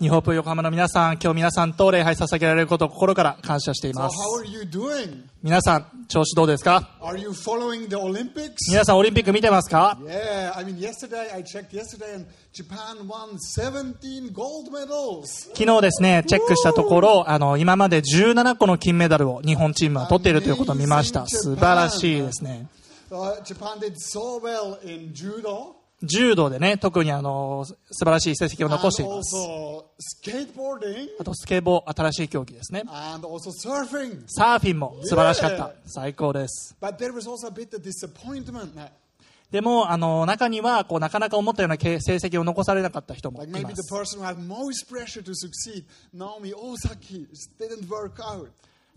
日本横浜の皆さん、今日皆さんと礼拝捧げられることを心から感謝しています。how are you doing? 皆さん、調子どうですか?皆さん、オリンピック見てますか？Yeah, I mean, yesterday, I checked yesterday, and Japan won 17 gold medals. 昨日ですね、チェックしたところ、あの、今まで17個の金メダルを日本チームは取っているということを見ました。素晴らしいですね。Uh, 柔道でね、特にあの素晴らしい成績を残しています。あとスケボー、新しい競技ですね。サーフィンも素晴らしかった、最高です。でもあの中にはこうなかなか思ったような成績を残されなかった人もいます。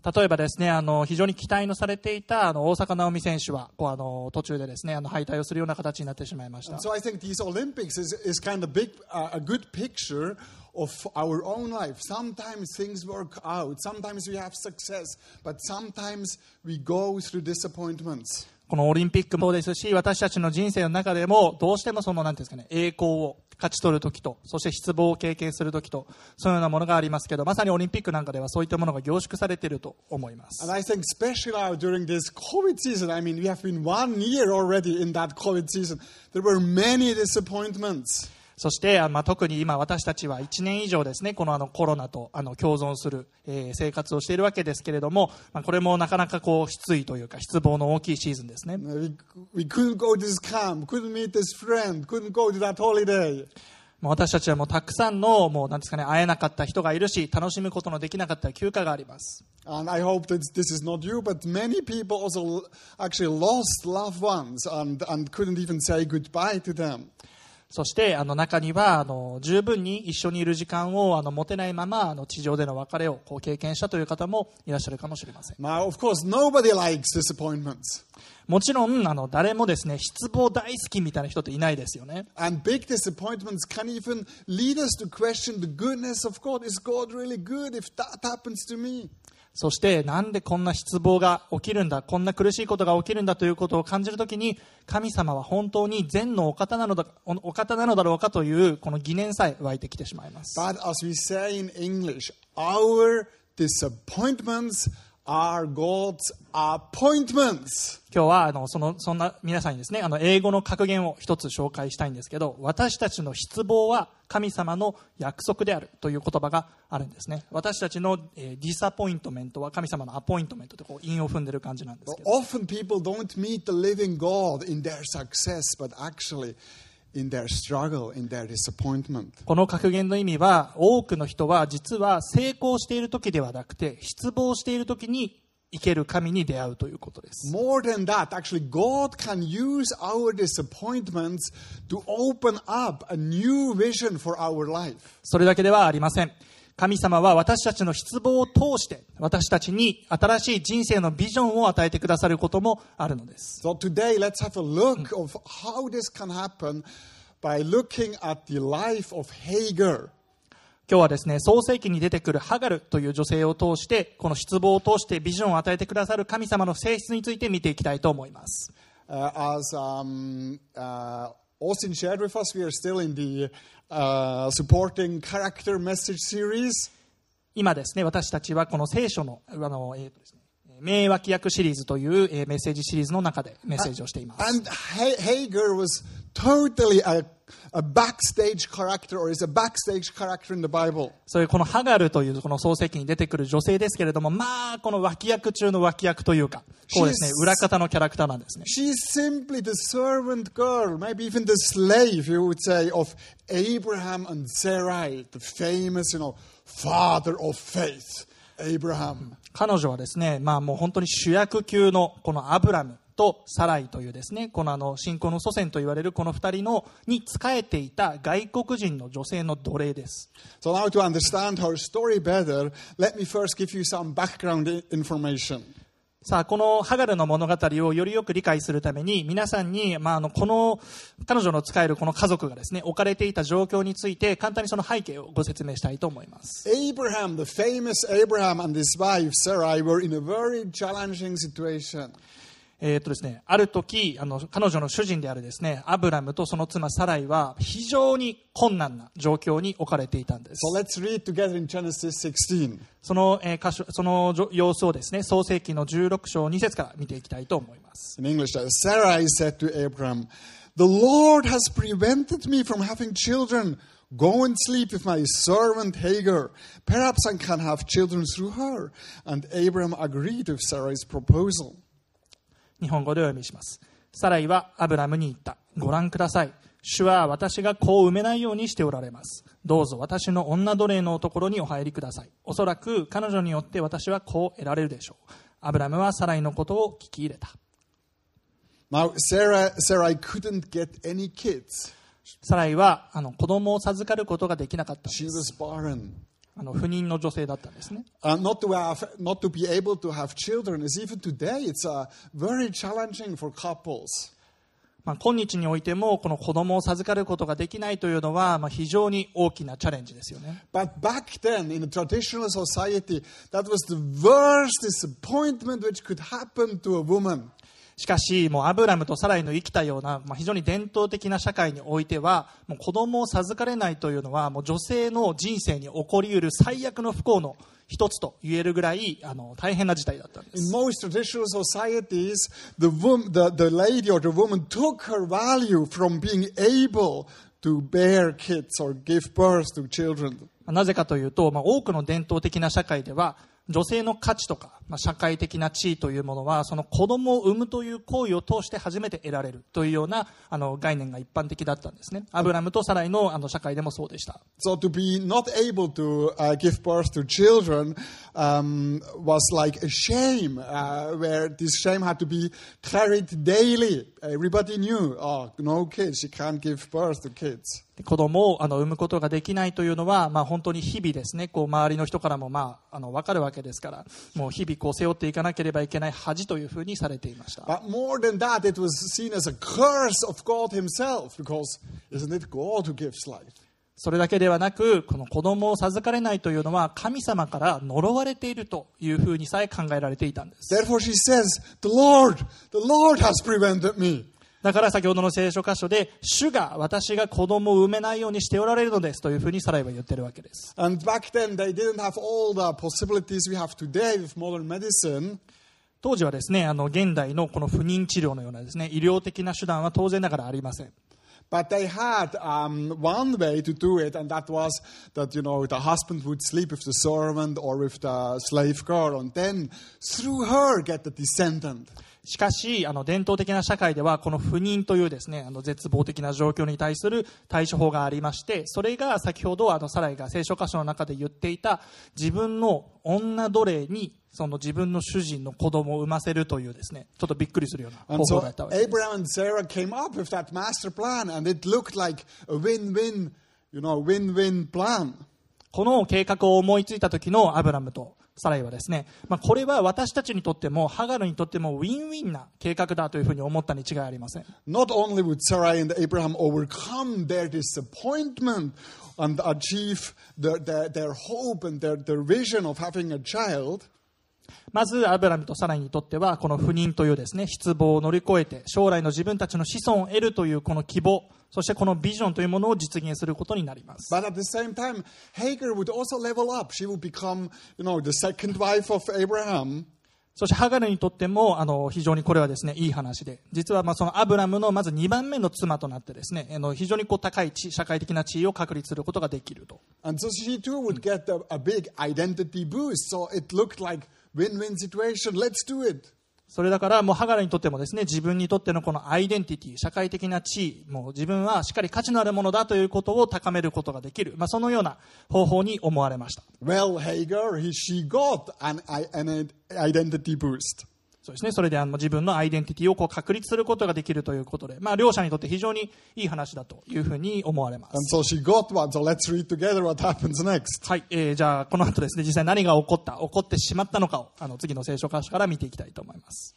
例えばですね、あの、非常に期待のされていた、あの、大坂なおみ選手は、こう、あの、途中でですね、あの、敗退をするような形になってしまいました so I think these Olympics is, is kind of big, uh, a good picture of our own life. Sometimes things work out, sometimes we have success, but sometimes we go through disappointments. このオリンピックもですし、私たちの人生の中でも、どうしてもその、なんていうんですかね、栄光を勝ち取るときと、そして失望を経験するときと、そのようなものがありますけど、まさにオリンピックなんかではそういったものが凝縮されていると思います。And I think, especially now during this COVID season, I mean, we have been one year already in that COVID season. There were many disappointments. そして、まあ、特に今、私たちは1年以上ですねこの,あのコロナとあの共存する、えー、生活をしているわけですけれども、まあ、これもなかなかこう失意というか失望の大きいシーズンですね。私たちはもうたくさんのもうなんですか、ね、会えなかった人がいるし楽しむことのできなかった休暇があります。そして、あの中には、あの十分に一緒にいる時間をあの持てないまま、あの地上での別れをこう経験したという方もいらっしゃるかもしれません。Now, of course, nobody likes disappointments. もちろん、あの誰もですね、失望大好きみたいな人っていないですよね。And big disappointments can even lead us to question the goodness of God. Is God really good if that happens to me? そして、なんでこんな失望が起きるんだ、こんな苦しいことが起きるんだということを感じるときに、神様は本当に善のお方なのだおお方なのだろうかという、この疑念さえ湧いてきてしまいます。But as we say in English, our disappointments are God's appointments. 今日はあのそのそんな皆さんにですねあの英語の格言を一つ紹介したいんですけど私たちの失望は神様の約束であるという言葉があるんですね私たちの、えーディサポイントメントは神様のアポイントメントとこう韻を踏んでる感じなんですけど Often people don't meet the living God in their success, but actually in their struggle, in their disappointment. この格言の意味は多くの人は実は成功している時ではなくて失望している時に生ける神に出会うということです More than that, actually, God can use our disappointments to open up a new vision for our life. それだけではありません。神様は私たちの失望を通して私たちに新しい人生のビジョンを与えてくださることもあるのです。So today, let's have a look of how this can happen by looking at the life of Hagar. 今日はですね、創世記に出てくるハガルという女性を通して、この失望を通してビジョンを与えてくださる神様の性質について見ていきたいと思います。Uh, as um, uh, Austin shared with us, we are still in the uh, supporting character message series. 今ですね、私たちはこの聖書の、あの、えーとですね、名脇役シリーズというえーメッセージシリーズの中でメッセージをしています。And Ha- Hagar was totally a, a backstage character, or is a backstage character in the Bible. そういうこのハガルというこの創世記に出てくる女性ですけれども、まあ、この脇役中の脇役というか、こうですね裏方のキャラクターなんですね。She's simply the servant girl, maybe even the slave, you would say, of Abraham and Sarai, the famous, you know, father of faith, Abraham. 彼女はですね、まあもう本当に主役級のこのアブラムとサライというですね、このあの信仰の祖先と言われるこの二人のに仕えていた外国人の女性の奴隷です。So now to understand her story better, let me first give you some background information. さあ、このハガルの物語をよりよく理解するために、皆さんに、まあ、あの、この、彼女の使えるこの家族がですね、置かれていた状況について、簡単にその背景をご説明したいと思います。Abraham, the famous Abraham and his wife Sarai were in a very challenging situation. えーっとですね、ある時あの彼女の主人であるですねアブラムとその妻サライは非常に困難な状況に置かれていたんです So let's read together in Genesis 16. その,、えー箇所その様子をですね創世記の16章2節から見ていきたいと思います In English, uh, Sarai said to Abram, The Lord has prevented me from having children. Go and sleep with my servant Hagar. Perhaps I can have children through her. And Abram agreed with Sarai's proposal. 日本語でお読みします。サライはアブラムに言った。ご覧ください。主は私が子を埋めないようにしておられます。どうぞ私の女奴隷のところにお入りください。おそらく彼女によって私は子を得られるでしょう。アブラムはサライのことを聞き入れた。Now, Sarah, Sarai couldn't get any kids. サライはあの子供を授かることができなかったん She です。Was barren. あの不妊の女性だったんですね Uh, not, to have, not to be able to have children is even today, it's uh, very challenging for couples. まあ、今日においてもこの子供を授かることができないというのは、まあ、非常に大きなチャレンジですよね But back then, in a traditional society, that was the worst disappointment which could happen to a woman. しかし、もうアブラムとサライの生きたような、まあ、非常に伝統的な社会においては、もう子供を授かれないというのは、もう女性の人生に起こりうる最悪の不幸の一つと言えるぐらい、あの大変な事態だったんで In す。most traditional societies, the, wom- the, the lady or the woman took her value from being able to bear kids or give birth to children. なぜかというと、まあ、多くの伝統的な社会では、女性の価値とか、まあ、社会的な地位というものは、その子供を産むという行為を通して初めて得られるというようなあの概念が一般的だったんですね。アブラムとサライのあの社会でもそうでした。So to be not able to uh, give birth to children um, was like a shame, uh, where this shame had to be carried daily. Everybody knew, oh, no kids, she can't give birth to kids. 子供をあの産むことができないというのは、まあ、本当に日々ですねこう周りの人からも、まあ、あの分かるわけですからもう日々こう背負っていかなければいけない恥というふうにされていました。それだけではなく、この子供を授かれないというのは神様から呪われているというふうにさえ考えられていたんです。だから先ほどの聖書箇所で主が私が子供を産めないようにしておられるのですというふうにサライは言ってるわけです And back then, they didn't have all the possibilities we have today with modern medicine. 当時はですねあの現代のこの不妊治療のようなですね医療的な手段は当然ながらありません But they had um, one way to do it, and that was that you know the husband would sleep with the servant or with the slave girl, and then through her get the descendant. しかしあの伝統的な社会ではこの不妊というですねあの絶望的な状況に対する対処法がありましてそれが先ほどあのサライが聖書箇所の中で言っていた自分の女奴隷にその自分の主人の子供を産ませるというですねちょっとびっくりするような方法だったわけです Abraham and Sarah came up with that master plan, and it looked like a win-win, you know, win-win plan. この計画を思いついた時のアブラムとサライはですね、まあ、これは私たちにとってもハガルにとってもウィンウィンな計画だというふうに思ったに違いありません Not only would Sarai and Abraham overcome their disappointment and achieve their, their, their hope and their, their vision of having a child, まずアブラムとサライにとってはこの不妊というですね失望を乗り越えて将来の自分たちの子孫を得るというこの希望そしてこのビジョンというものを実現することになります。そしてハガルにとってもあの非常にこれはですねいい話で、実はまあそのアブラムのまず2番目の妻となってですね、あの非常にこう高い社会的な地位を確立することができると。Win-win situation, let's do it. それだからもうハガラにとってもですね自分にとってのこのアイデンティティ社会的な地位もう自分はしっかり価値のあるものだということを高めることができる、まあ、そのような方法に思われました Well, Hagar, he, she got an, an identity boost. そ。れであの自分のアイデンティティーをこう確立することができるということで、まあ、両者にとって非常にいい話だというふうに思われます。はい。えー、じゃあ、この後ですね、実際何が起こった、起こってしまったのかを、あの次の聖書箇所から見ていきたいと思います。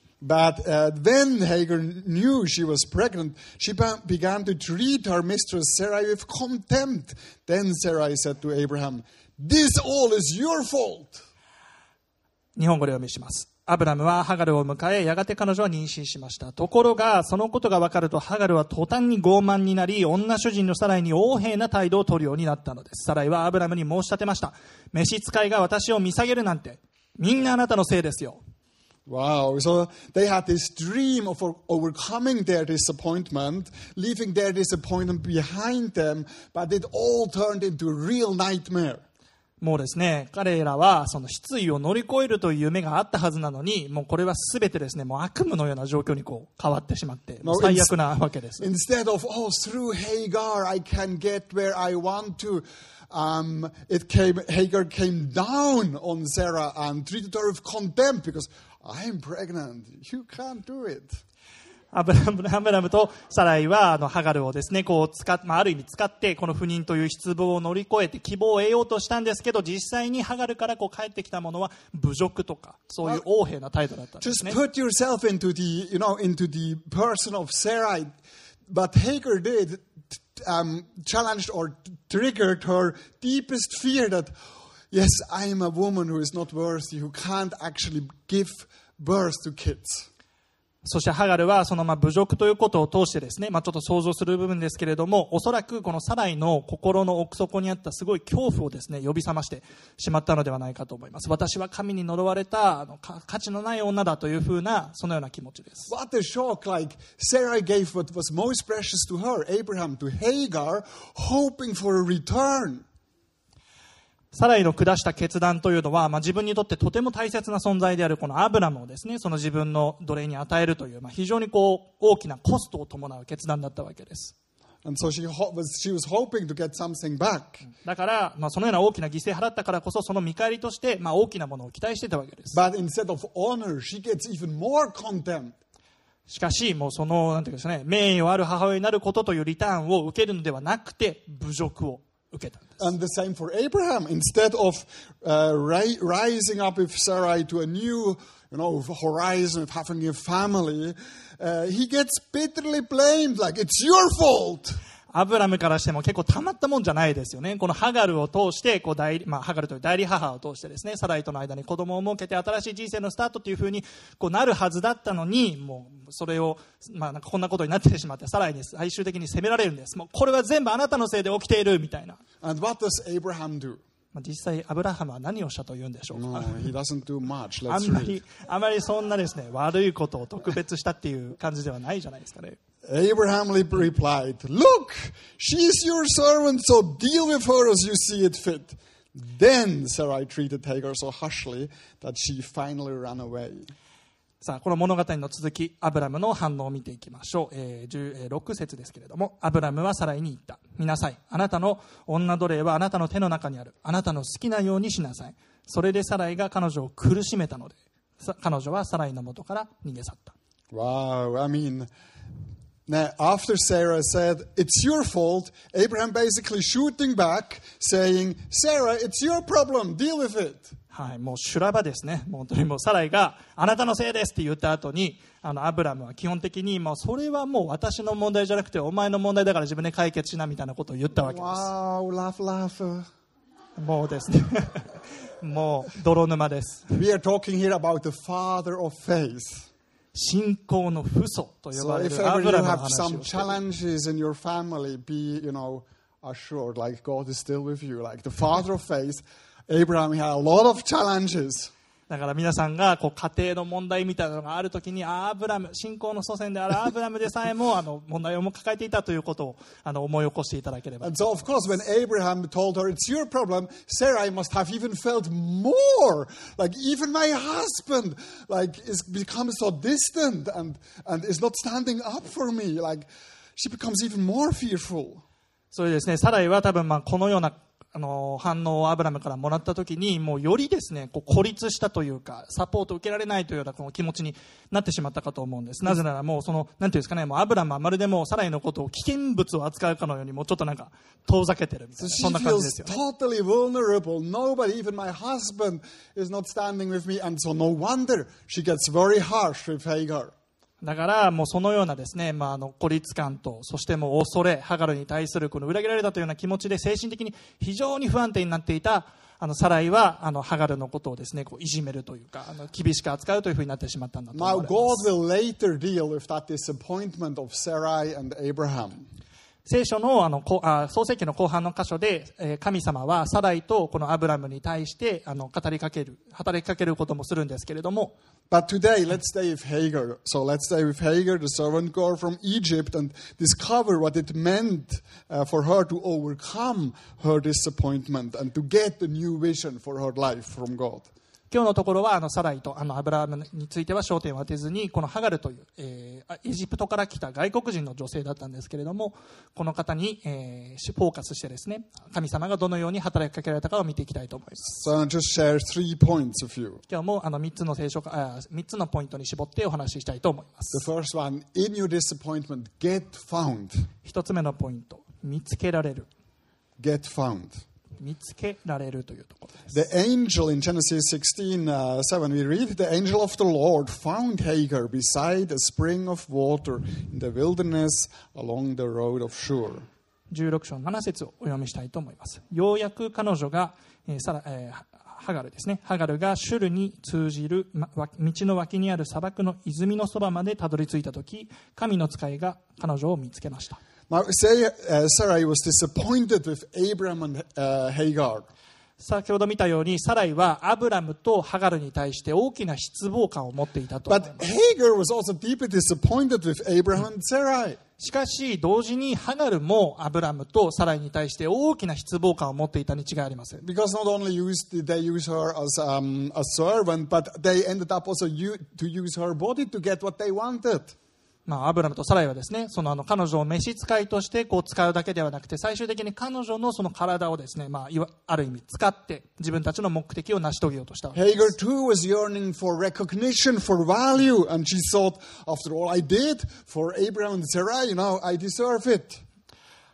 日本語で読みします。アブラムはハガルを迎え、やがて彼女は妊娠しました。ところが、そのことが分かると、ハガルは途端に傲慢になり、女主人のサライに横柄な態度を取るようになったのです。サライはアブラムに申し立てました。召使いが私を見下げるなんて、みんなあなたのせいですよ。Wow. So they had this dream of o- overcoming their disappointment, leaving their disappointment behind them, but it all turned into a real nightmare. もうですね、彼らはその失意を乗り越えるという夢があったはずなのに、もうこれはすべてですね、もう悪夢のような状況にこう変わってしまって、最悪なわけです。Instead of, oh, through Hagar I can get where I want to, um, it came, Hagar came down on Sarah and treated her with contempt because I'm pregnant. You can't do it. アブラム,とサライはあのハガルをです、ねこうまあ、ある意味使ってこの不妊という失望を乗り越えて希望を得ようとしたんですけど実際にハガルからこう帰ってきたものは侮辱とかそういう横柄な態度だったんですね。そしてハガルはそのまあ侮辱ということを通してですね、まあ、ちょっと想像する部分ですけれども、おそらくこのサライの心の奥底にあったすごい恐怖をですね、呼び覚ましてしまったのではないかと思います。私は神に呪われたあの価値のない女だというふうな、そのような気持ちです。What a shock! Like Sarah gave what was most precious to her, Abraham, to Hagar, hoping for a return. サライの下した決断というのは、まあ、自分にとってとても大切な存在であるこのアブラムをですね、その自分の奴隷に与えるという、まあ、非常にこう大きなコストを伴う決断だったわけです。So she, was, she was. だから、まあ、そのような大きな犠牲を払ったからこそ、その見返りとして、まあ、大きなものを期待していたわけです。Honor. しかし、もうその、なんていうんですかね、名誉ある母親になることというリターンを受けるのではなくて、侮辱を。And the same for Abraham. Instead of uh, ri- rising up with Sarai to a new, you know, horizon of having a family, uh, he gets bitterly blamed, like it's your fault. アブラムからしても結構たまったもんじゃないですよね。このハガルを通して、こう代理、まあ、ハガルという代理母を通してですね、サライとの間に子供を設けて新しい人生のスタートというふうにこうなるはずだったのに、もうそれを、まあ、なんかこんなことになってしまって、サライに最終的に責められるんです。もうこれは全部あなたのせいで起きているみたいな。And what does Abraham do? まあ、実際、アブラハムは何をしたと言うんでしょうか。No, he doesn't do much. あんま.り、あまりそんなですね、悪いことを特別したっていう感じではないじゃないですかね。Abraham li- replied, Look, she is your servant, so deal with her as you see it fit. Then Sarai treated Hagar so harshly that she finally ran away. さあ、この物語の続き、アブラムの反応を見ていきましょう。えー、10えー6節ですけれども、アブラムはサライに言った。見なさい。あなたの女奴隷はあなたの手の中にある。あなたの好きなようにしなさい。それでサライが彼女を苦しめたので、さ彼女はサライの元から逃げ去った。Wow, I mean, now after Sarah said, It's your fault, Abraham basically shooting back, saying, Sarah, it's your problem, deal with it. はい、もう修羅場ですね。もう本当にもうサライがあなたのせいですって言った後に、あのアブラムは基本的にもうそれはもう私の問題じゃなくてお前の問題だから自分で解決しなみたいなことを言ったわけです。Wow, laugh, laugh. もうですね。もう泥沼です。We are talking here about the father of faith. 信仰の父祖と呼 So ばれ if るア ever ブ you ラムの have 話 some をしている challenges in your family, be, you know, assured, like God is still with you. Like the father of faith, Abraham had a lot of challenges. だから皆さんがこう家庭の問題みたいなのがあるときにアブラム信仰の祖先であるアブラムでさえもあの問題を抱えていたということをあの思い起こしていただければ And so, of course, when Abraham told her it's your problem, Sarai must have even felt more. Like even my husband, like, is become so distant and and is not standing up for me. Like, she becomes even more fearful. それでですねサライは多分まあこのようなあの反応をアブラムからもらったときにもうよりですねこう孤立したというかサポートを受けられないというようなこの気持ちになってしまったかと思うんですなぜならもうそのなんていうんですかねもうアブラムはまるでもうサライのことを危険物を扱うかのようにもうちょっとなんか遠ざけてるみたいなそんな感じですよね totally vulnerable. Nobody, even my husband, is not standing with me. And so, no wonder she gets very harsh with Hagar. だからもうそのようなですね、まあ、あの孤立感とそしてもう恐れハガルに対するこの裏切られたというような気持ちで精神的に非常に不安定になっていたあのサライはあのハガルのことをですねこういじめるというかあの厳しく扱うというふうになってしまったんだと思 Now, God will later deal with that disappointment of Sarai and Abraham. 聖書のあのこあ創世記の後半の箇所で、えー神様はサライとこのアブラムに対してあの語りかける働きかけることもするんですけれども But today, let's stay with Hagar. So let's stay with Hagar, the servant girl from Egypt, and discover what it meant uh, for her to overcome her disappointment and to get a new vision for her life from God. 今日のところはあのサライとあのアブラムについては焦点を当てずにこのハガルという、えーエジプトから来た外国人の女性だったんですけれどもこの方に、えーフォーカスしてですね神様がどのように働きかけられたかを見ていきたいと思います So I'll just share three points of you. 今日もあの3つの聖書かあ3つのポイントに絞ってお話ししたいと思いま The す first one, in your disappointment, get found. 1つ目のポイント見つけられる Get found. 見つけられるというところです The angel in Genesis 16 uh, 7, we read, The angel of the Lord found Hagar beside a spring of water in the wilderness along the road of Shur. 16章7節をお読みしたいと思いますようやく彼女が、えーさらえーハガルですねハガルがシュルに通じるまわ道の脇にある砂漠の泉のそばまでたどり着いた時神の使いが彼女を見つけました Now, uh, Sarai was disappointed with Abram and uh, Hagar. 先ほど見たようにサライはアブラムとハガルに対して大きな失望感を持っていたと But Hagar was also deeply disappointed with Abraham and Sarai. しかし同時にハガルもアブラムとサライに対して大きな失望感を持っていたに違いありません Because not only used, did they use her as um, a servant, but they ended up also to use her body to get what they wanted. まあ、アブラムとサライはですねそのあの彼女を召使いとしてこう使うだけではなくて最終的に彼女のその体をですね、まあ、いわある意味使って自分たちの目的を成し遂げようとしたわけです Hagar too was yearning for recognition, for value, and she thought, after all I did for Abraham and Sarai, you know, I deserve it.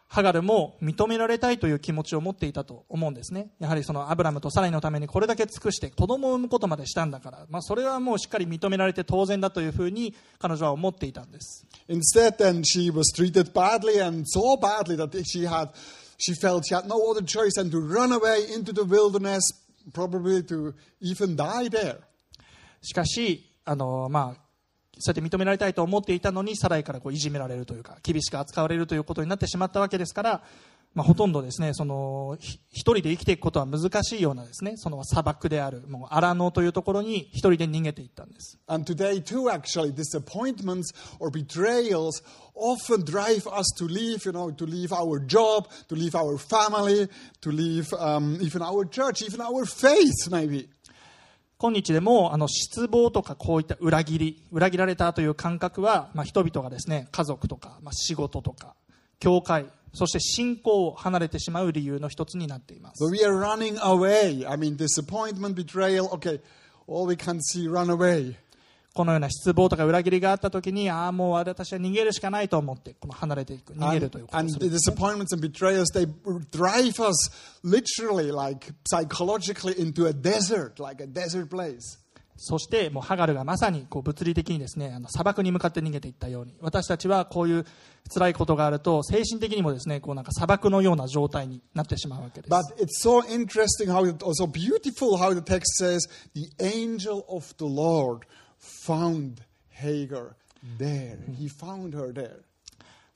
ハガルも認められたいという気持ちを持っていたと思うんですねやはりそのアブラムとサライのためにこれだけ尽くして子供を産むことまでしたんだから、まあ、それはもうしっかり認められて当然だというふうに彼女は思っていたんです Instead, then she was treated badly and so badly that she had, she felt she had no other choice than to run away into the wilderness, probably to even die there. しかしあの、まあ、そうやって認められたいと思っていたのにサライからこういじめられるというか厳しく扱われるということになってしまったわけですから、まあ、ほとんどですねそのひ一人で生きていくことは難しいようなですねその砂漠であるもうアラノというところに一人で逃げていったんです And today, too, actually, disappointments or betrayals often drive us to leave, you know, to leave our job, to leave our family, to leave um, even our church, even our faith, maybe. 今日でもあの失望とかこういった裏切り裏切られたという感覚は、まあ、人々がですね家族とか、まあ、仕事とか教会そして信仰を離れてしまう理由の一つになっています So we are running away. I mean, disappointment, betrayal, okay, all we can see, run away. このような失望とか裏切りがあったときに、ああ、もう私は逃げるしかないと思って、この離れていく、逃げるということです、そして、もうハガルがまさにこう物理的にですねあの砂漠に向かって逃げていったように、私たちはこういう辛いことがあると、精神的にもですねこうなんか砂漠のような状態になってしまうわけです。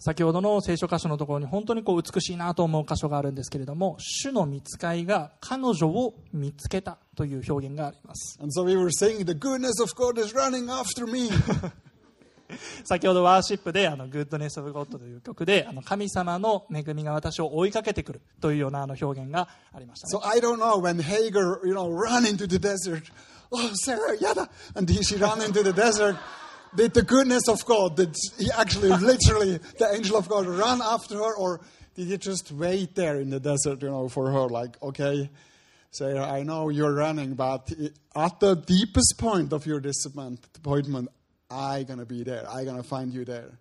先ほどの聖書箇所のところに本当に美しいなと思う箇所があるんですけれども、主の見つかりが彼女を見つけたという表現があります。先ほどワーシップで、グッドネス・オブ・ゴッドという曲で、神様の恵みが私を追いかけてくるというような表現がありました、Oh, Sarah, yada. And he, she ran into the desert. Did the goodness of God, did he actually literally, the angel of God ran after her or did he just wait there in the desert, you know, for her? Like, okay, Sarah, I know you're running, but at the deepest point of your disappointment, I'm going to be there. I'm going to find you there.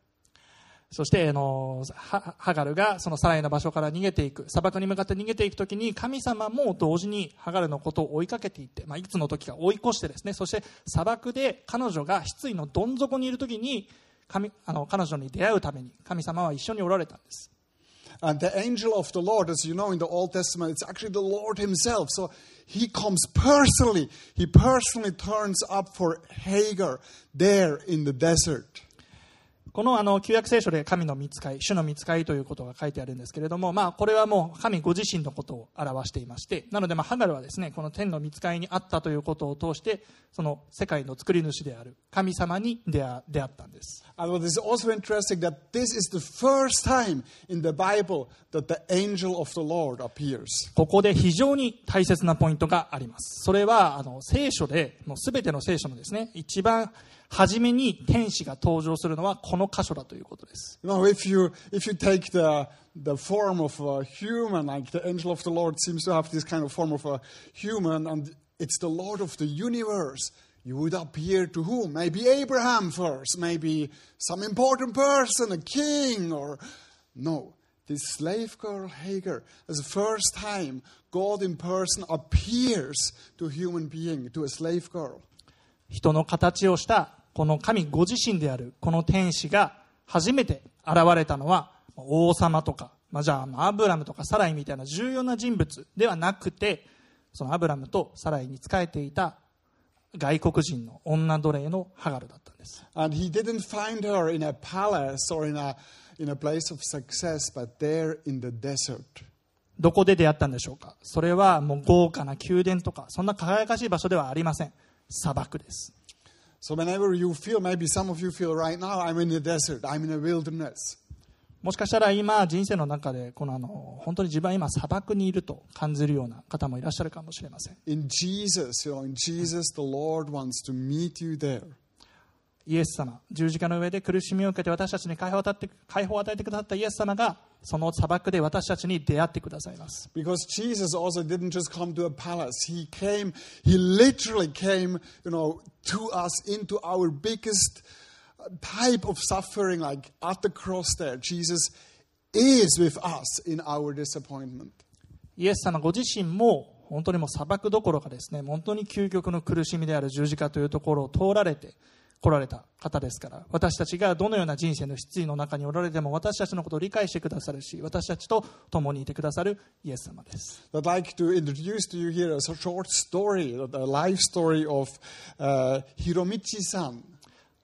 そしてあのハガルがそのサライの場所から逃げていく砂漠に向かって逃げていく時に神様も同時にハガルのことを追いかけていって、まあ、いつの時か追い越してですねそして砂漠で彼女が失意のどん底にいる時に神あの彼女に出会うために神様は一緒におられたんです And the angel of the Lord, as you know in the Old Testament, it's actually the Lord Himself. So He comes personally, He personally turns up for Hagar there in the desert. このあの旧約聖書で神の見つかい、主の見つかいということが書いてあるんですけれども、まあ、これはもう神ご自身のことを表していまして、なので、まあ、ハガルはですね、この天の見つかいにあったということを通して、その世界の作り主である神様に出会出会ったんです。And what is also interesting that this is the first time in the Bible that the angel of the Lord appears. ここで非常に大切なポイントがあります。それは、あの、聖書で、もうすべての聖書のですね、一番初めに天使が登場するのはこの箇所だということです。Know, if you if you take the the form of a human, like the angel of the Lord seems to have this kind of form of a human, and it's the Lord of the universe. You would appear to whom? Maybe Abraham first, maybe some important person, a king, or no. This slave girl Hagar, as the first time God in person appears to human being, to a slave girl. 人の形をしたこの神ご自身であるこの天使が初めて現れたのは王様とか、まあ、じゃあアブラムとかサライみたいな重要な人物ではなくてそのアブラムとサライに仕えていた外国人の女奴隷のハガルだったんです。And he didn't find her in a palace or in a, in a place of success, but there in the desert. どこで出会ったんでしょうか？それはもう豪華な宮殿とかそんな輝かしい場所ではありません。砂漠です So whenever you feel, maybe some of you feel right now, I'm in the desert, I'm in a wilderness. もしかしたら今人生の中でこのあの本当に自分は今砂漠にいると感じるような方もいらっしゃるかもしれません In Jesus, you know, in Jesus, the Lord wants to meet you there. イエス様十字架の上で苦しみを受けて私たちに解放を与えて解放を与えてくださったイエス様がその砂漠で私たちに出会ってくださいます Because Jesus also didn't just come to a palace. He came, he literally came, you know, to us into our biggest type of suffering, like at the cross there. Jesus is with us in our disappointment. イエス様ご自身も本当にもう砂漠どころかですね本当に究極の苦しみである十字架というところを通られて来られた方ですから私たちがどのような人生の失意の中におられても私たちのことを理解してくださるし私たちと共にいてくださるイエス様です I'd like to introduce to you here a short story, a life story of uh, Hiromichi-san.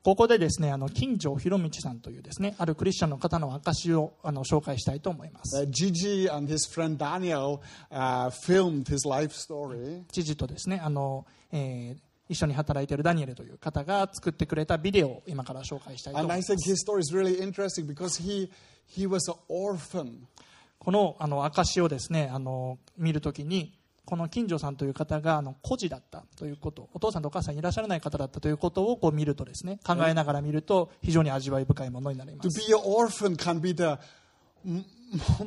ここでですねあの金城博道さんというですねあるクリスチャンの方の証をあの紹介したいと思います Uh, Gigi and his friend Daniel uh, filmed his life story. 父とですねあの、えー一緒に働いているダニエルという方が作ってくれたビデオを今から紹介したいと思います really he, he. このあの証をですねあの見るときにこの金城さんという方があの孤児だったということお父さんとお母さんいらっしゃらない方だったということをこう見るとですね考えながら見ると非常に味わい深いものになりま To す be an orphan can be the m-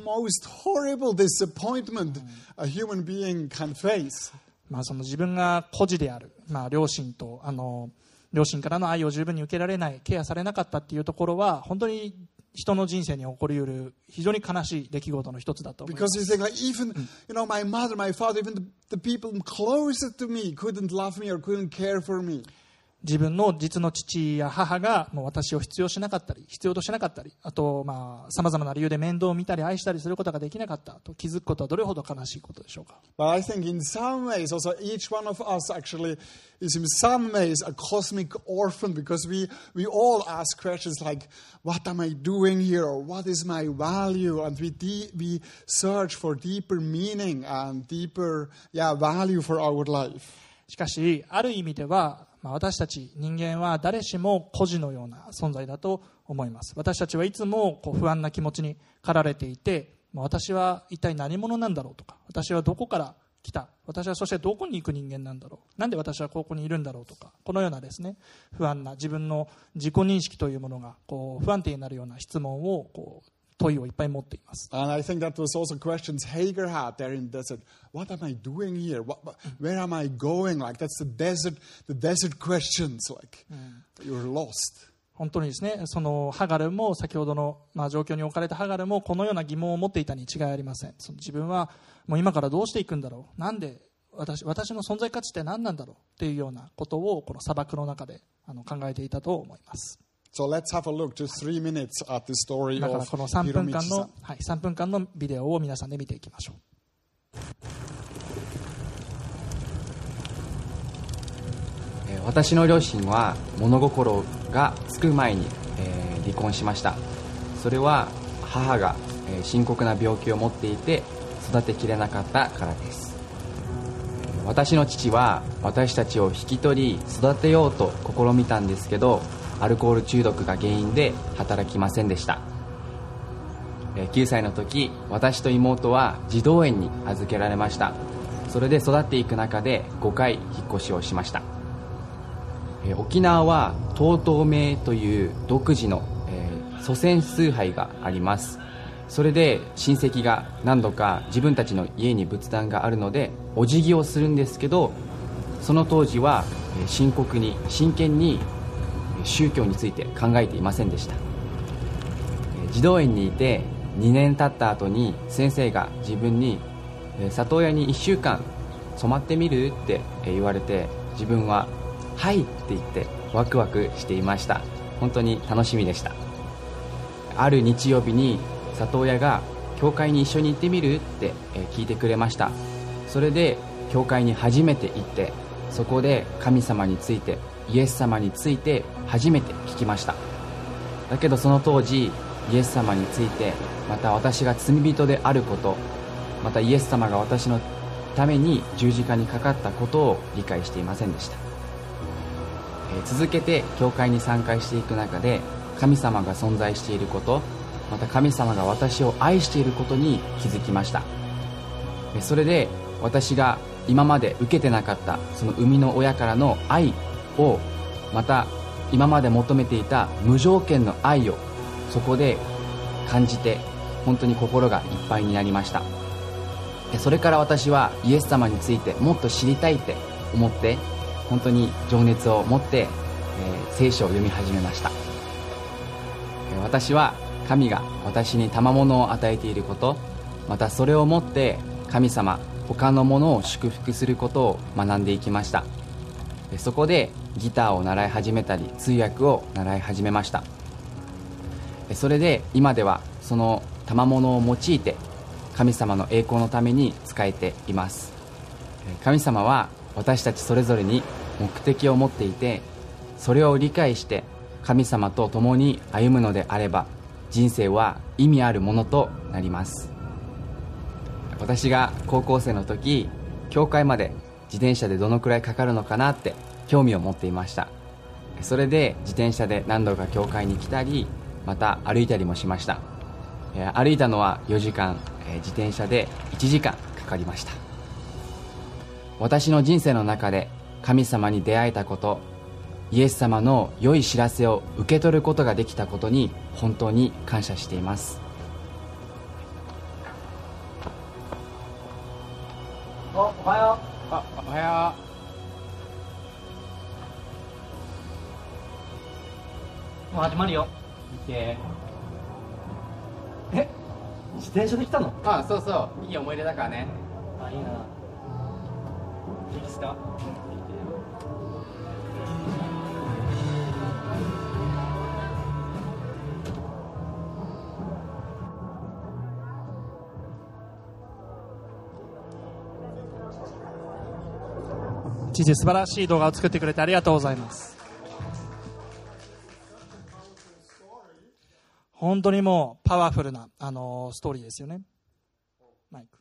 most horrible disappointment a human being can face. まあ、その自分が孤児である、まあ、両親とあの両親からの愛を十分に受けられないケアされなかったっていうところは本当に人の人生に起こりうる非常に悲しい出来事の一つだと思いま Because す you think like even you know my mother, my father, even the, the people closest to me couldn't love me or couldn't care for me. 自分の実の父や母がもう私を必要しなかったり必要としなかったりあとさまざ、まな理由で面倒を見たり愛したりすることができなかったと気づくことはどれほど悲しいことでしょうか But I think in some ways, also each one of us actually is in some ways a cosmic orphan because we, we all ask questions like, what am I doing here? Or what is my value? And we, de- we search for deeper meaning and deeper yeah, value for our life. しかしある意味では、まあ、私たち人間は誰しも孤児のような存在だと思います。私たちはいつもこう不安な気持ちに駆られていて私は一体何者なんだろうとか私はどこから来た私はそしてどこに行く人間なんだろうなんで私はここにいるんだろうとかこのようなですね不安な自分の自己認識というものがこう不安定になるような質問をこう問いをいっぱい持っています And I think that was also questions Hagar had there in the desert. What am I doing here? What- where am I going? Like that's the desert, the desert questions. Like you're lost. 本当にですねそのハガルも先ほどの、まあ、状況に置かれたハガルもこのような疑問を持っていたに違いありませんその自分はもう今からどうしていくんだろうなんで私私の存在価値って何なんだろうっていうようなことをこの砂漠の中であの考えていたと思います So let's have a look, just three minutes at the story だから of この3分間 Hiromichi-san. の、はい、3分間のビデオを皆さんで見ていきましょう。えー私の両親は物心がつく前に、えー離婚しましたそれは母が、えー深刻な病気を持っていて育てきれなかったからですえー私の父は私たちを引き取り育てようと試みたんですけどアルコール中毒が原因で働きませんでした。9歳の時私と妹は児童園に預けられました。それで育っていく中で5回引っ越しをしました。沖縄は東東名という独自の、えー祖先崇拝があります。それで親戚が何度か自分たちの家に仏壇があるのでお辞儀をするんですけどその当時は深刻に真剣に宗教について考えていませんでした。児童園にいて2年経った後に先生が自分に里親に1週間染まってみるって言われて自分は「はい」って言ってワクワクしていました。本当に楽しみでした。ある日曜日に里親が「教会に一緒に行ってみる?」って聞いてくれました。それで教会に初めて行ってそこで神様についてイエス様について初めて聞きました。だけどその当時イエス様についてまた私が罪人であることまたイエス様が私のために十字架にかかったことを理解していませんでした、えー続けて教会に参加していく中で神様が存在していることまた神様が私を愛していることに気づきました。それで私が今まで受けてなかったその生みの親からの愛をまた今まで求めていた無条件の愛をそこで感じて本当に心がいっぱいになりました。それから私はイエス様についてもっと知りたいって思って本当に情熱を持って、えー聖書を読み始めました。私は神が私に賜物を与えていることまたそれをもって神様他のものを祝福することを学んでいきました。そこでギターを習い始めたり通訳を習い始めました。それで今ではその賜物を用いて神様の栄光のために使えています。神様は私たちそれぞれに目的を持っていてそれを理解して神様と共に歩むのであれば人生は意味あるものとなります。私が高校生の時教会まで自転車でどのくらいかかるのかなって興味を持っていました。それで自転車で何度か教会に来たりまた歩いたりもしました。えー歩いたのは4時間えー自転車で1時間かかりました。私の人生の中で神様に出会えたことイエス様の良い知らせを受け取ることができたことに本当に感謝しています。おおはよあおはよう。もう始まるよ。うええ？自転車で来たの？あそうそう。いい思い出だからね。あ、いいな。いいですか？知事素晴らしい動画を作ってくれてありがとうございます本当にもうパワフルな、あのーストーリーですよね。マイク。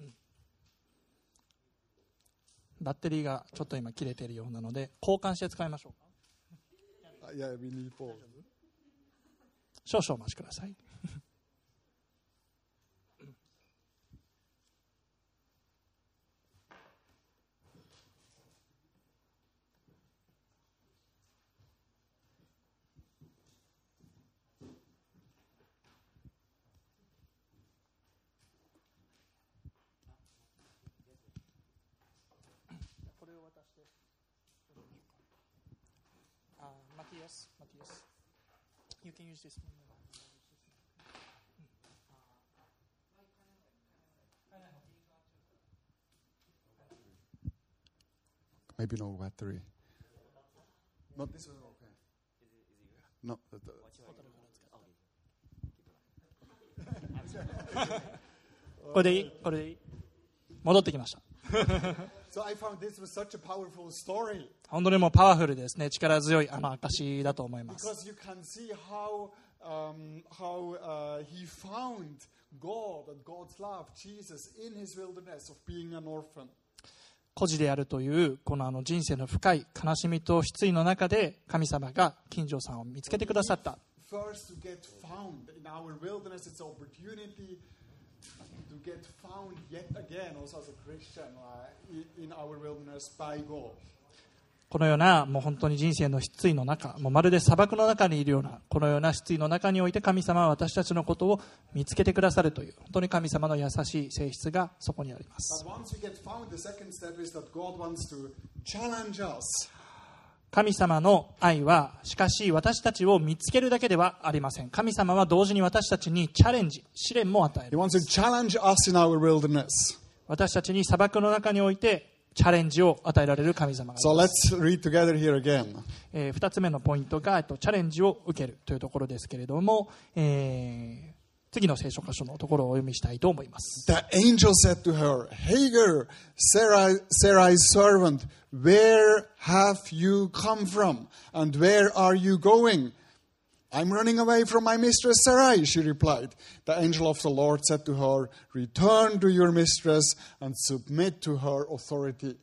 うん。バッテリーがちょっと今切れているようなので交換して使いましょうか。Uh. 少々お待ちくださいマティアスマティアス You can use this one. あ Maybe no battery. Not this one, okay. No. that- that- これでいいこれでいい戻ってきました 本当にもうパワフルですね、力強いあの証だと思います。孤児であるというこの,あの人生の深い悲しみと失意の中で神様が金城さんを見つけてくださった。Get found yet again, also as a Christian, uh, in our wilderness by God. このようなもう本当に人生の失意の中もうまるで砂漠の中にいるようなこのような失意の中において神様は私たちのことを見つけてくださるという本当に神様の優しい性質がそこにあります神様の愛はしかし私たちを見つけるだけではありません神様は同時に私たちにチャレンジ試練も与え He る wants to challenge us in our wilderness. 私たちに砂漠の中においてチャレンジを与えられる神様がい So ます let's read together here again. え2つ目のポイントが、えっと、チャレンジを受けるというところですけれども、えー次の聖書箇所のところをお読みしたいと思います。The angel said to her, Hagar, Sarai, Sarai's servant, where have you come from? And where are you going? I'm running away from my mistress Sarai, she replied. The angel of the Lord said to her, Return to your mistress and submit to her authority.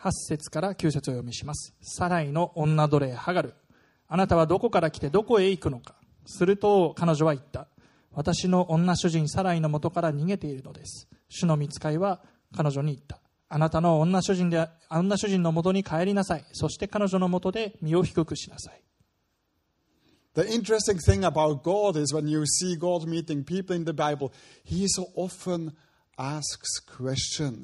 8節から9節をお読みします。サライの女奴隷ハガル。あなたはどこから来てどこへ行くのか。すると彼女は言った。私の女主人サライの元から逃げているのです。主の見つかいは彼女に言った。あなたの女主人で女主人の元に帰りなさい。そして彼女の元で身を低くしなさい。The interesting thing about God is when you see God meeting people in the Bible, He so often asks questions.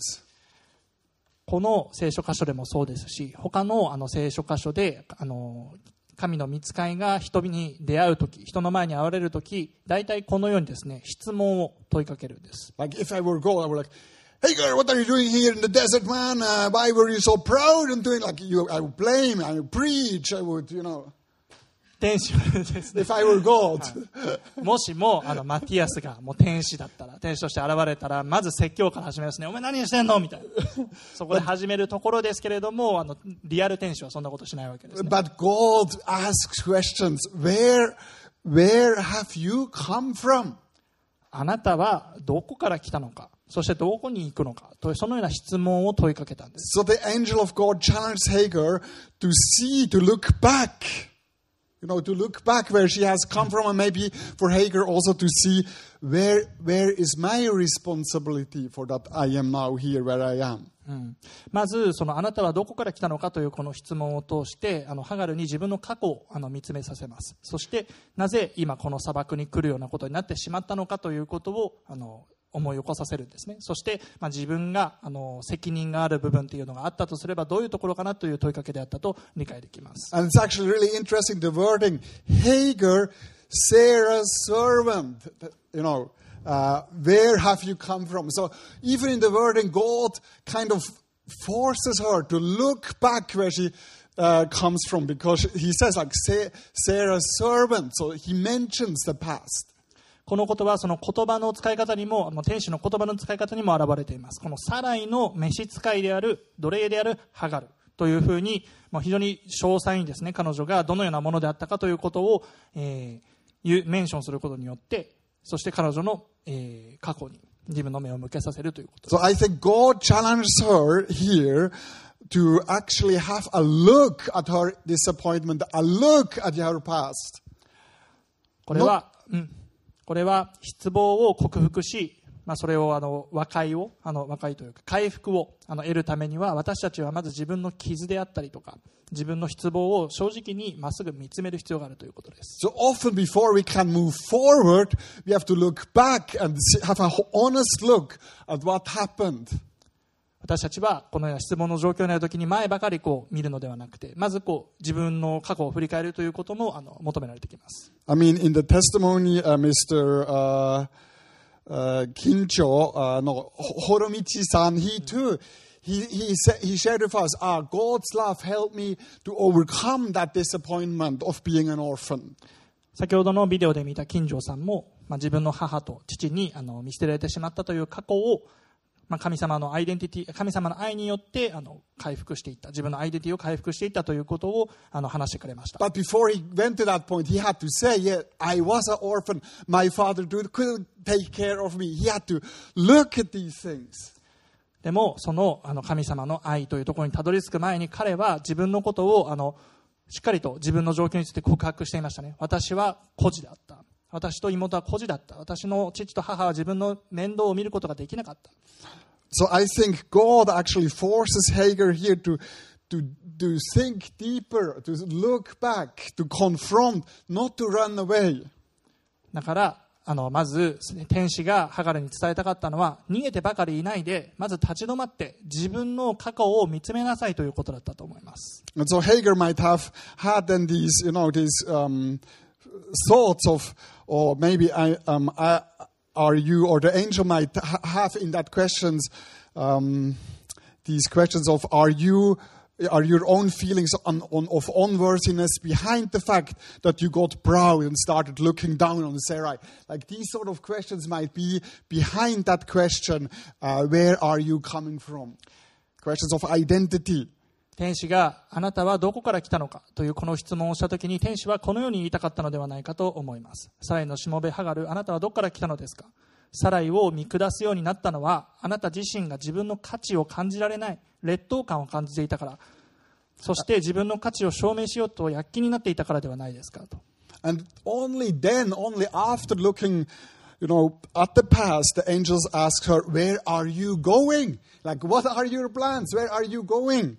この聖書箇所でもそうですし、他のあの聖書箇所で、あの、神の見つかいが人に出会う時、人の前に現れる時、大体このようにですね、質問を問いかけるんです。Like if I were God, I would like, "Hey girl, what are you doing here in the desert, man? Uh, why were you so proud and doing like you? I would blame, I would preach, I would, you know." 天使はですね、If I were God, もしも、あの、マティアスがもう天使だったら、天使として現れたら、まず説教から始めますね。お前何してんの？みたいな。そこで始めるところですけれども、あの、リアル天使はそんなことしないわけですね。but God asks questions. Where, where have you come from? あなたはどこから来たのか、そしてどこに行くのか、というそのような質問を問いかけたんです。So the angel of God challenged Hagar to see, to look back. You know, to look back where she has come from, and maybe for Hagar also to see where where is my responsibility for that I am now here where I am. うんまずそのあなたはどこから来たのかというこの質問を通してあのハガルに自分の過去をあの見つめさせますそしてなぜ今この砂漠に来るようなことになってしまったのかということをあの思い起こさせるんですねそして、まあ、自分があの責任がある部分というのがあったとすればどういうところかなという問いかけであったと理解できます And it's actually really interesting the wording Hagar, Sarah's servant. You know, uh, where have you come from? So even in the wording, God kind of forces her to look back where she uh, comes from because he says like Sa- Sarah's servant. So he mentions the past. この言葉はその言葉の使い方にも、あの天使の言葉の使い方にも現れています。このサライの召使いである、奴隷であるハガルというふうに、まあ、非常に詳細にですね、彼女がどのようなものであったかということを、えーメンションすることによって、そして彼女の、えー過去に自分の目を向けさせるということです。So I think God challenges her here to actually have a look at her disappointment, a look at her past. これは、うん、これは失望を克服し、まあ、それをあの和解をあの和解というか回復をあの得るためには私たちはまず自分の傷であったりとか自分の失望を正直にまっすぐ見つめる必要があるということです So often before we can move forward, we have to look back and have an honest look at what happened. 私たちはこの質問の状況になるときに前ばかり見るのではなくてまず自分の過去を振り返るということも求められてきます。先ほどのビデオで見た金城さんも、自分の母と父に見捨てられてしまったという過去をまあ、神様のアイデンティティ神様の愛によってあの回復していった自分のアイデンティティを回復していったということをあの話してくれました But before he went to that point, he had to say, yeah, I was an orphan. My father couldn't take care of me. He had to look at these things. でもそのあの神様の愛というところにたどり着く前に彼は自分のことをあのしっかりと自分の状況について告白していましたね私は孤児だ私と妹は孤児だった私の父と母は自分の面倒を見ることができなかった So I think God actually forces Hagar here to, to, to think deeper, to look back, to confront, not to run away. だからあのまず天使がハガルに伝えたかったのは逃げてばかりいないでまず立ち止まって自分の過去を見つめなさいということだったと思います And so Hagar might have had then these, you know, these um, thoughts of, or maybe I, um, I, are you, or the angel might ha- have in that questions, um, these questions of, are you, are your own feelings on, on, of unworthiness behind the fact that you got proud and started looking down on Sarai? Like these sort of questions might be behind that question, uh, where are you coming from? Questions of identity. 天使があなたはどこから来たのかというこの質問をしたときに天使はこのように言いたかったのではないかと思いますサライのしもべハガルあなたはどこから来たのですか？サライを見下すようになったのはあなた自身が自分の価値を感じられない劣等感を感じていたからそして自分の価値を証明しようと躍起になっていたからではないですかと And only then, only after looking, you know, at the past, the angels ask her, Where are you going? Like, what are your plans? Where are you going?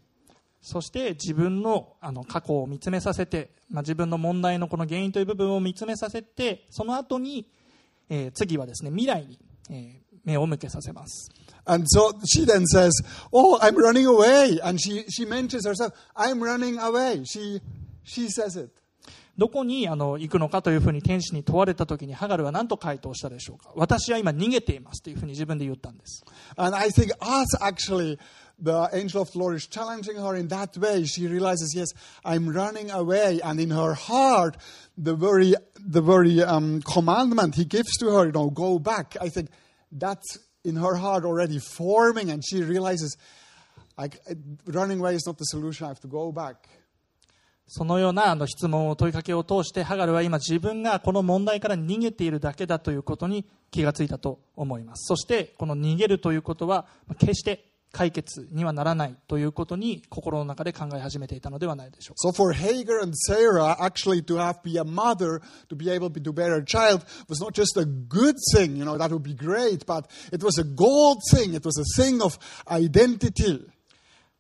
そして自分のあの過去を見つめさせて、まあ、自分の問題のこの原因という部分を見つめさせてその後に、えー次はですね未来に、えー目を向けさせます And so she then says, Oh, I'm running away. And she, she mentions herself, I'm running away. She, she says it. どこにあの行くのかというふうに天使に問われた時にハガルは何と回答したでしょうか私は今逃げていますというふうに自分で言ったんです And I think us actually, the angel of the Lord is challenging her in that way. She realizes, yes, I'm running away. And in her heart, the very, the very um, commandment he gives to her, you know, go back. I think that's in her heart already forming. And she realizes, like, running away is not the solution. I have to go back. そのようなあの質問を問いかけを通してハガルは今自分がこの問題から逃げているだけだということに気がついたと思いますそしてこの逃げるということは決して解決にはならないということに心の中で考え始めていたのではないでしょうか。So、る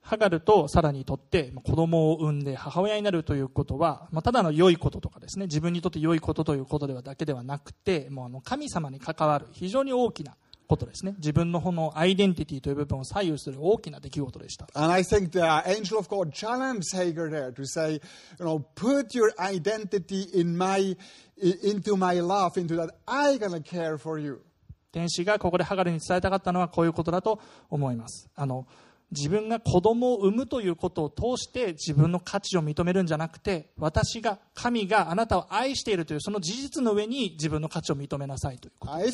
ハガルとサラにとって子供を産んで母親になるということは、まあ、ただの良いこととかですね自分にとって良いことということではだけではなくてもうあの神様に関わる非常に大きな。ことですね。自分の方のアイデンティティという部分を左右する大きな出来事でした。天使がここでハガルに伝えたかったのはこういうことだと思います。あの自分が子供を産むということを通して自分の価値を認めるんじゃなくて私が神があなたを愛しているというその事実の上に自分の価値を認めなさいということ。Uh,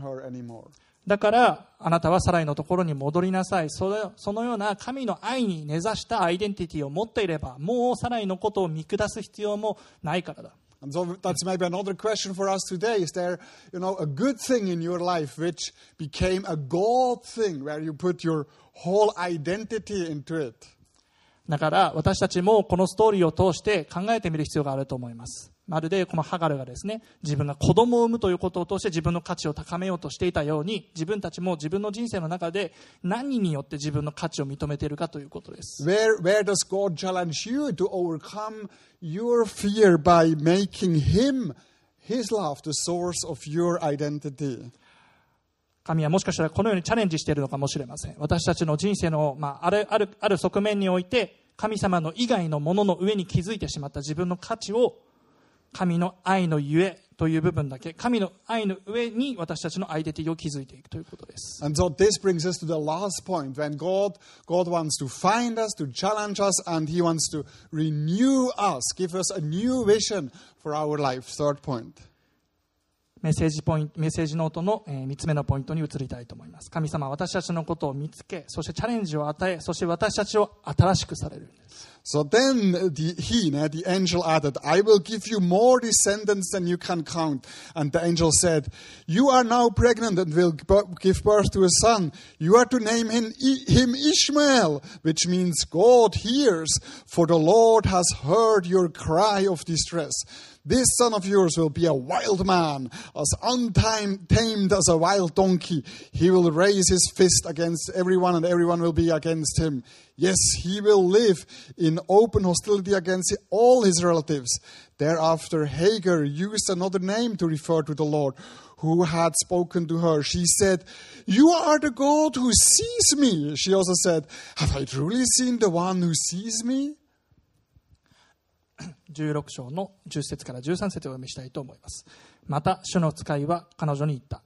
her anymore. だからあなたはサライのところに戻りなさい。そのような神の愛に根ざしたアイデンティティを持っていればもうサライのことを見下す必要もないからだ And so that's maybe another question for us today. Is there, you know, a good thing in your life which became a God thing where you put your whole identity into it? だから私たちもこのストーリーを通して考えてみる必要があると思いますまるでこのハガルがですね自分が子供を産むということを通して自分の価値を高めようとしていたように自分たちも自分の人生の中で何によって自分の価値を認めているかということです Where, where does God challenge you to overcome your fear by making Him, His love, the source of your identity? 神はもしかしたらこのようにチャレンジしているのかもしれません私たちの人生の、まあ、あるあるある側面において神様の以外のものの上に気づいてしまった自分の価値を神の愛のゆえ という部分だけ神の愛の上に私たちのアイデンティティを築いていくということです And so this brings us to the last point when God, God wants to find us, to challenge us, and He wants to renew us, give us a new vision for our life. Third point. メッセージポイントメッセージノートの、え3つ目のポイントに移りたいと思います神様は私たちのことを見つけそしてチャレンジを与えそして私たちを新しくされるんです So then the, he, ne, the angel added, I will give you more descendants than you can count. And the angel said, You are now pregnant and will give birth to a son. You are to name him, him Ishmael, which means God hears, for the Lord has heard your cry of distress. This son of yours will be a wild man, as untamed as a wild donkey. He will raise his fist against everyone, and everyone will be against him. Yes, he will live in open hostility against all his relatives. Thereafter, Hagar used another name to refer to the Lord who had spoken to her. She said, You are the God who sees me. She also said, Have I truly seen the one who sees me? 16章の10節から13節をお読みしたいと思います。また主の使いは彼女に言った。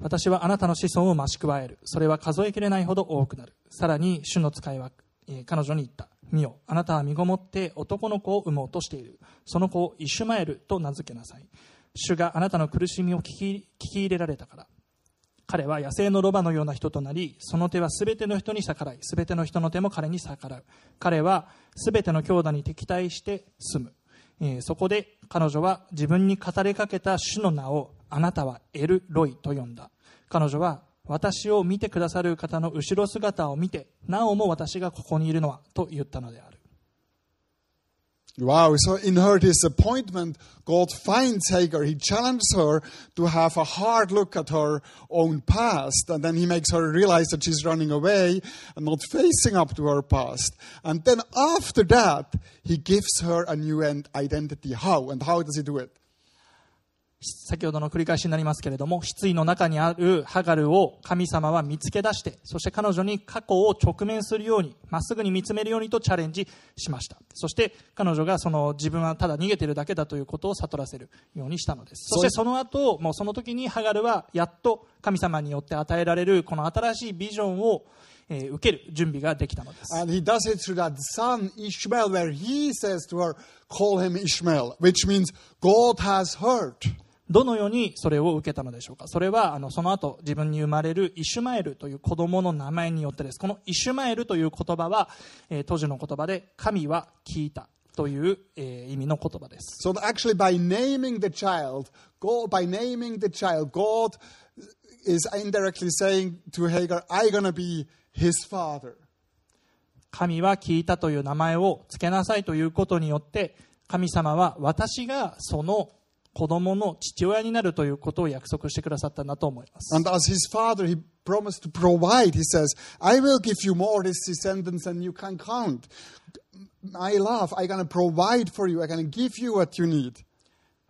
私はあなたの子孫を増し加える。それは数えきれないほど多くなる。さらに主の使いは、え彼女に言った。見よあなたは身ごもって男の子を産もうとしている。その子をイシュマエルと名付けなさい。主があなたの苦しみを聞き聞き入れられたから。彼は野生のロバのような人となりその手はすべての人に逆らいすべての人の手も彼に逆らう。彼はすべての兄弟に敵対して住む、えーそこで彼女は自分に語りかけた主の名をあなたはエルロイと呼んだ。彼女は私を見てくださる方の後ろ姿を見てなおも私がここにいるのはと言ったのである。Wow, so in her disappointment, God finds Hagar. He challenges her to have a hard look at her own past. And then he makes her realize that she's running away and not facing up to her past. And then after that, he gives her a new identity. How? And how does he do it? 先ほどの繰り返しになりますけれども失意の中にあるハガルを神様は見つけ出してそして彼女に過去を直面するようにまっすぐに見つめるようにとチャレンジしました。そして彼女がその自分はただ逃げているだけだということを悟らせるようにしたのです。そしてその後もうその時にハガルはやっと神様によって与えられるこの新しいビジョンを、えー受ける準備ができたのです。And he does it through that son Ishmael, where he says to her, Call him Ishmael, which means God has heard. どのようにそれを受けたのでしょうか？それはあのその後自分に生まれるイシュマエルという子供の名前によってです。このイシュマエルという言葉は、えー当時の言葉で神は聞いたという、えー意味の言葉です。So actually, by naming the child, God, by naming the child, God is indirectly saying to Hagar, "I'm gonna be his father." 神は聞いたという名前を付けなさいということによって神様は私がその子供の父親になるということを約束してくださったんだと思います And as his father, he promised to provide. He says, "I will give you more descendants than you can count." My love, I'm gonna provide for you. I'm gonna give you what you need.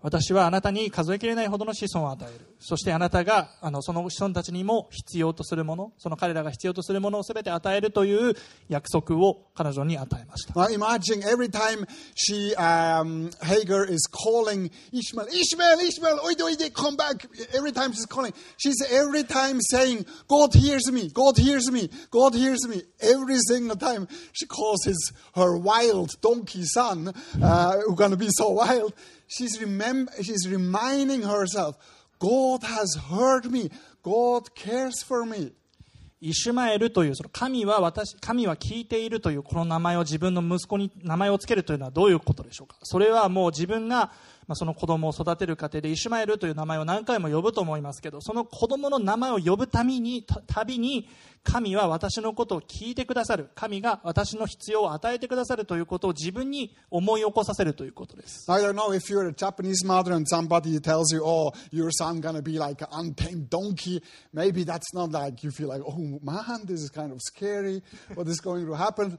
私はあなたに数えきれないほどの子孫を与えるそしてあなたがあのその子孫たちにも必要とするものその彼らが必要とするものを全て与えるという約束を彼女に与えました Now imagine every time she, um, Hagar is calling Ishmael, Ishmael, Ishmael, oide, oide, come back. Every time she's calling, she's every time saying, God hears me, God hears me, God hears me. Every single time she calls his, her wild donkey son, uh, who's going to be so wild, she's, remember, she's reminding herself, God has heard me, God cares for me. イシュマエルというその神は私神は聞いているというこの名前を自分の息子に名前をつけるというのはどういうことでしょうか？それはもう自分がまあその子供を育てる過程でイシュマエルという名前を何回も呼ぶと思いますけどその子供の名前を呼ぶたびにたびに神は私のことを聞いてくださる神が私の必要を与えてくださるということを自分に思い起こさせるということです I don't know if you're a Japanese mother and somebody tells you, oh, your son gonna be like an untamed donkey. Maybe that's not like you feel like, oh man, this is kind of scary. What is going to happen?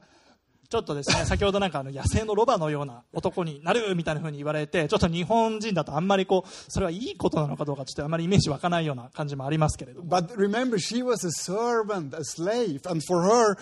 ちょっとですね、先ほどなんかあの野生のロバのような男になるみたいな風に言われて、ちょっと日本人だとあんまりこう、それはいいことなのかどうかちょっとあまりイメージ湧かないような感じもありますけれども。But remember, she was a servant, a slave, and for her,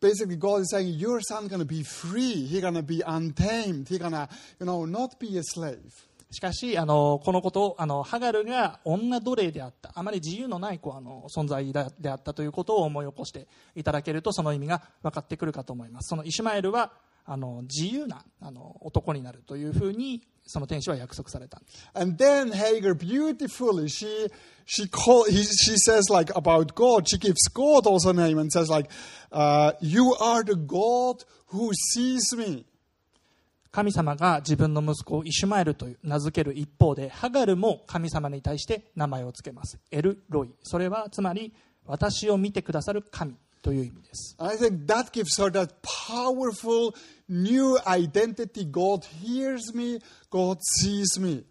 basically God is saying, your son gonna be free. He gonna be untamed. He gonna, you know, not be a slave. しかしあのこのことをあのハガルが女奴隷であった。あまり自由のないこうあの存在でであったということを思い起こしていただけるとその意味が分かってくるかと思います。そのイシュマエルはあの自由なあの男になるというふうにその天使は約束されたんです。And then Hagar beautifully, she, she, call, he, she says like about God, she gives God also a name and says like, uh, you are the God who sees me. 神様が自分の息子をイシュマエルと名付ける一方でハガルも神様に対して名前を付けますエルロイそれはつまり私を見てくださる神という意味です I think that gives her that powerful new identity. God hears me, God sees me.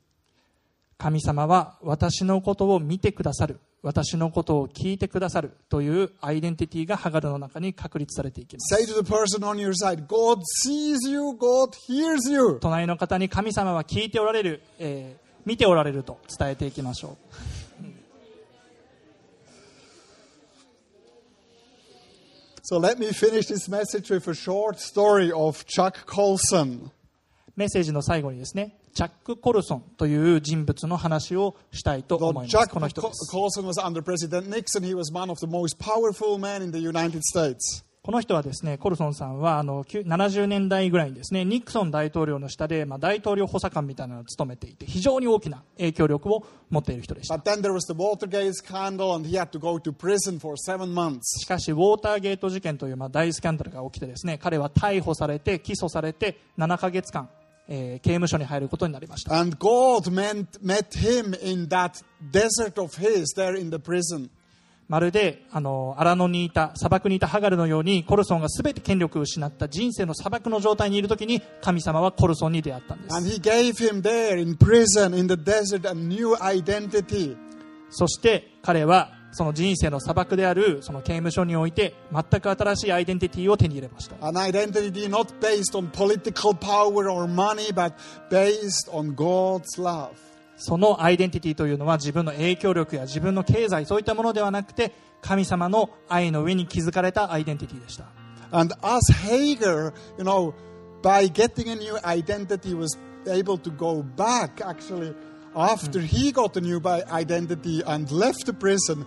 神様は私のことを見てくださる私のことを聞いてくださるというアイデンティティがハガルの中に確立されていきます。隣の方に神様は聞いておられる、えー、見ておられると伝えていきましょう。メッセージの最後にですね、チャック・コルソンという人物の話をしたいと思いますこの人です.この人はですねコルソンさんはあのきゅ70年代ぐらいにですねニクソン大統領の下で、まあ、大統領補佐官みたいなのを務めていて非常に大きな影響力を持っている人でした But then there was the Watergate scandal, and he had to go to prison for seven months. しかしウォーターゲート事件という、まあ、大スキャンダルが起きてですね彼は逮捕されて起訴されて7ヶ月間、えー刑務所に入ることになりました And God met, met him in that desert of his there in the prison. まるであの荒野にいた砂漠にいたハガルのようにコルソンが全て権力を失った人生の砂漠の状態にいる時に神様はコルソンに出会ったんです And he gave him there in prison, in the desert, a new identity. そして彼はその人生の砂漠であるその刑務所において全く新しいアイデンティティを手に入れました An identity not based on political power or money, but based on God's love. そのアイデンティティというのは自分の影響力や自分の経済そういったものではなくて神様の愛の上に築かれたアイデンティティでした And as Hagar, you know, by getting a new identity, was able to go back actually after he got a new identity and left the prison.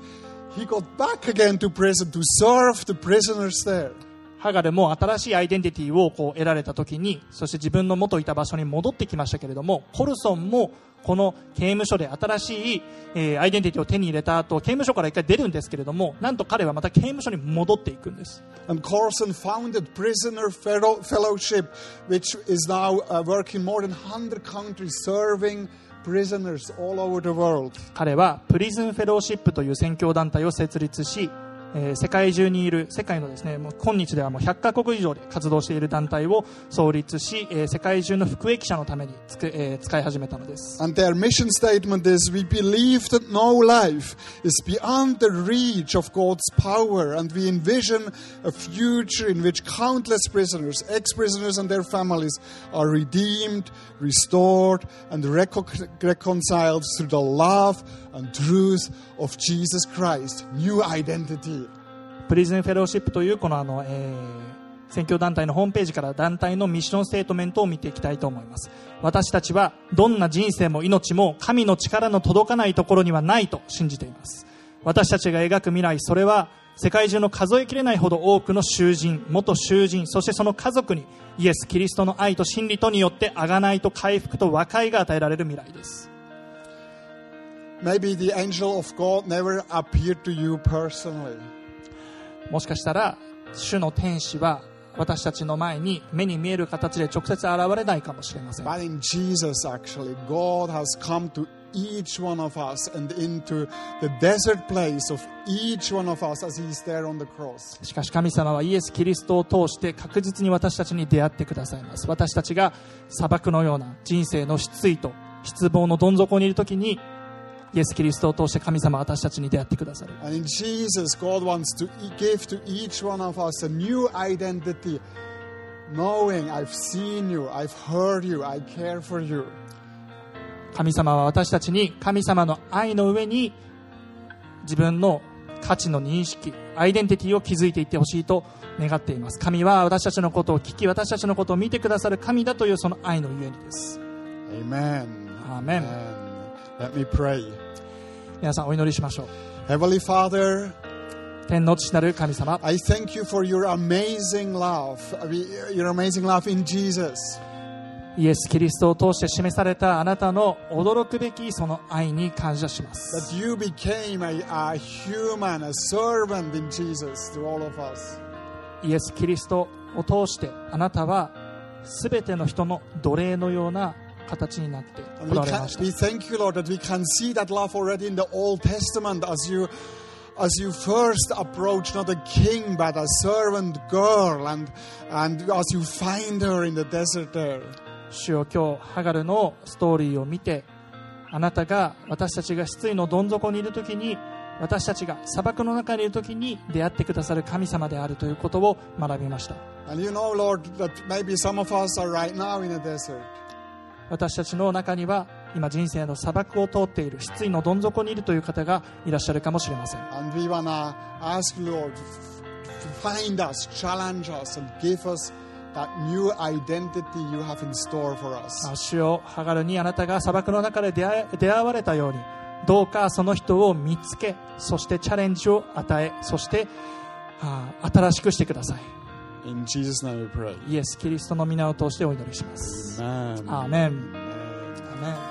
He got back again to prison to serve the prisoners there. ハガルも新しいアイデンティティをこう得られた時にそして自分の元いた場所に戻ってきましたけれどもコルソンもこの刑務所で新しい、えーアイデンティティを手に入れた後刑務所から一回出るんですけれどもなんと彼はまた刑務所に戻っていくんです And Corson founded Prisoner Fellow- Fellowship, which is now uh, working more than 100 countries, serving 彼はプリズンフェローシップという宣教団体を設立し、えー世界中にいる世界のですねもう今日ではもう100カ国以上で活動している団体を創立し、えー世界中の服役者のためにつく、えー使い始めたのです And their mission statement is We believe that no life is beyond the reach of God's power, and we envision a future in which countless prisoners, ex prisoners, and their families are redeemed, restored, and reco- reconciled through the love and truth of Jesus Christ. New identity. プリズンフェローシップというこのあの、えー宣教団体のホームページから団体のミッションステートメントを見ていきたいと思います。私たちはどんな人生も命も神の力の届かないところにはないと信じています。私たちが描く未来それは世界中の数えきれないほど多くの囚人元囚人そしてその家族にイエス・キリストの愛と真理とによって贖いと回復と和解が与えられる未来です。Maybe the angel of God never appeared to you personally. もしかしたら主の天使は私たちの前に目に見える形で直接現れないかもしれません But in Jesus, actually, God has come to each one of us and into the desert place of each one of us as He's there on the cross. しかし神様はイエス・キリストを通して確実に私たちに出会ってくださいます私たちが砂漠のような人生の失意と失望のどん底にいる時にイエス・キリストを通して神様は私たちに出会ってくださる。And in Jesus, God wants to e- give to each one of us a new identity, knowing I've seen you, I've heard you, I care for you. 神様は私たちに神様の愛の上に自分の価値の認識アイデンティティを築いていってほしいと願っています。神は私たちのことを聞き私たちのことを見てくださる神だというその愛のゆえにです。Amen. アーメ let me pray. 皆さんお祈りしましょう Heavenly Father, 天の父なる神様 I thank you for your amazing love, your amazing love in Jesus. イエス・キリストを通して示されたあなたの驚くべきその愛に感謝します That you became a, a human, a servant in Jesus to all of us. イエス・キリストを通してあなたは全ての人の奴隷のような形になってお And we, られ can, ました we thank you, Lord, that we can see that love already in the Old Testament as you as you first approach not a king but a servant girl and and as you find her in the desert there. 主よ今日ハガルのストーリーを見てあなたが私たちが失意のどん底にいる時に私たちが砂漠の中にいる時に出会ってくださる神様であるということを学びました And you know, Lord, that maybe some of us are right now in a desert. 私たちの中には今人生の砂漠を通っている失意のどん底にいるという方がいらっしゃるかもしれません And we want to ask, Lord, to find us, challenge us, and give us that new identity you have in store for us. あ主よハガルにあなたが砂漠の中で出会え出会われたようにどうかその人を見つけそしてチャレンジを与えそしてあ新しくしてください In Jesus' name we pray. イエス・キリストの皆を通してお祈りします Amen. アーメン.アーメン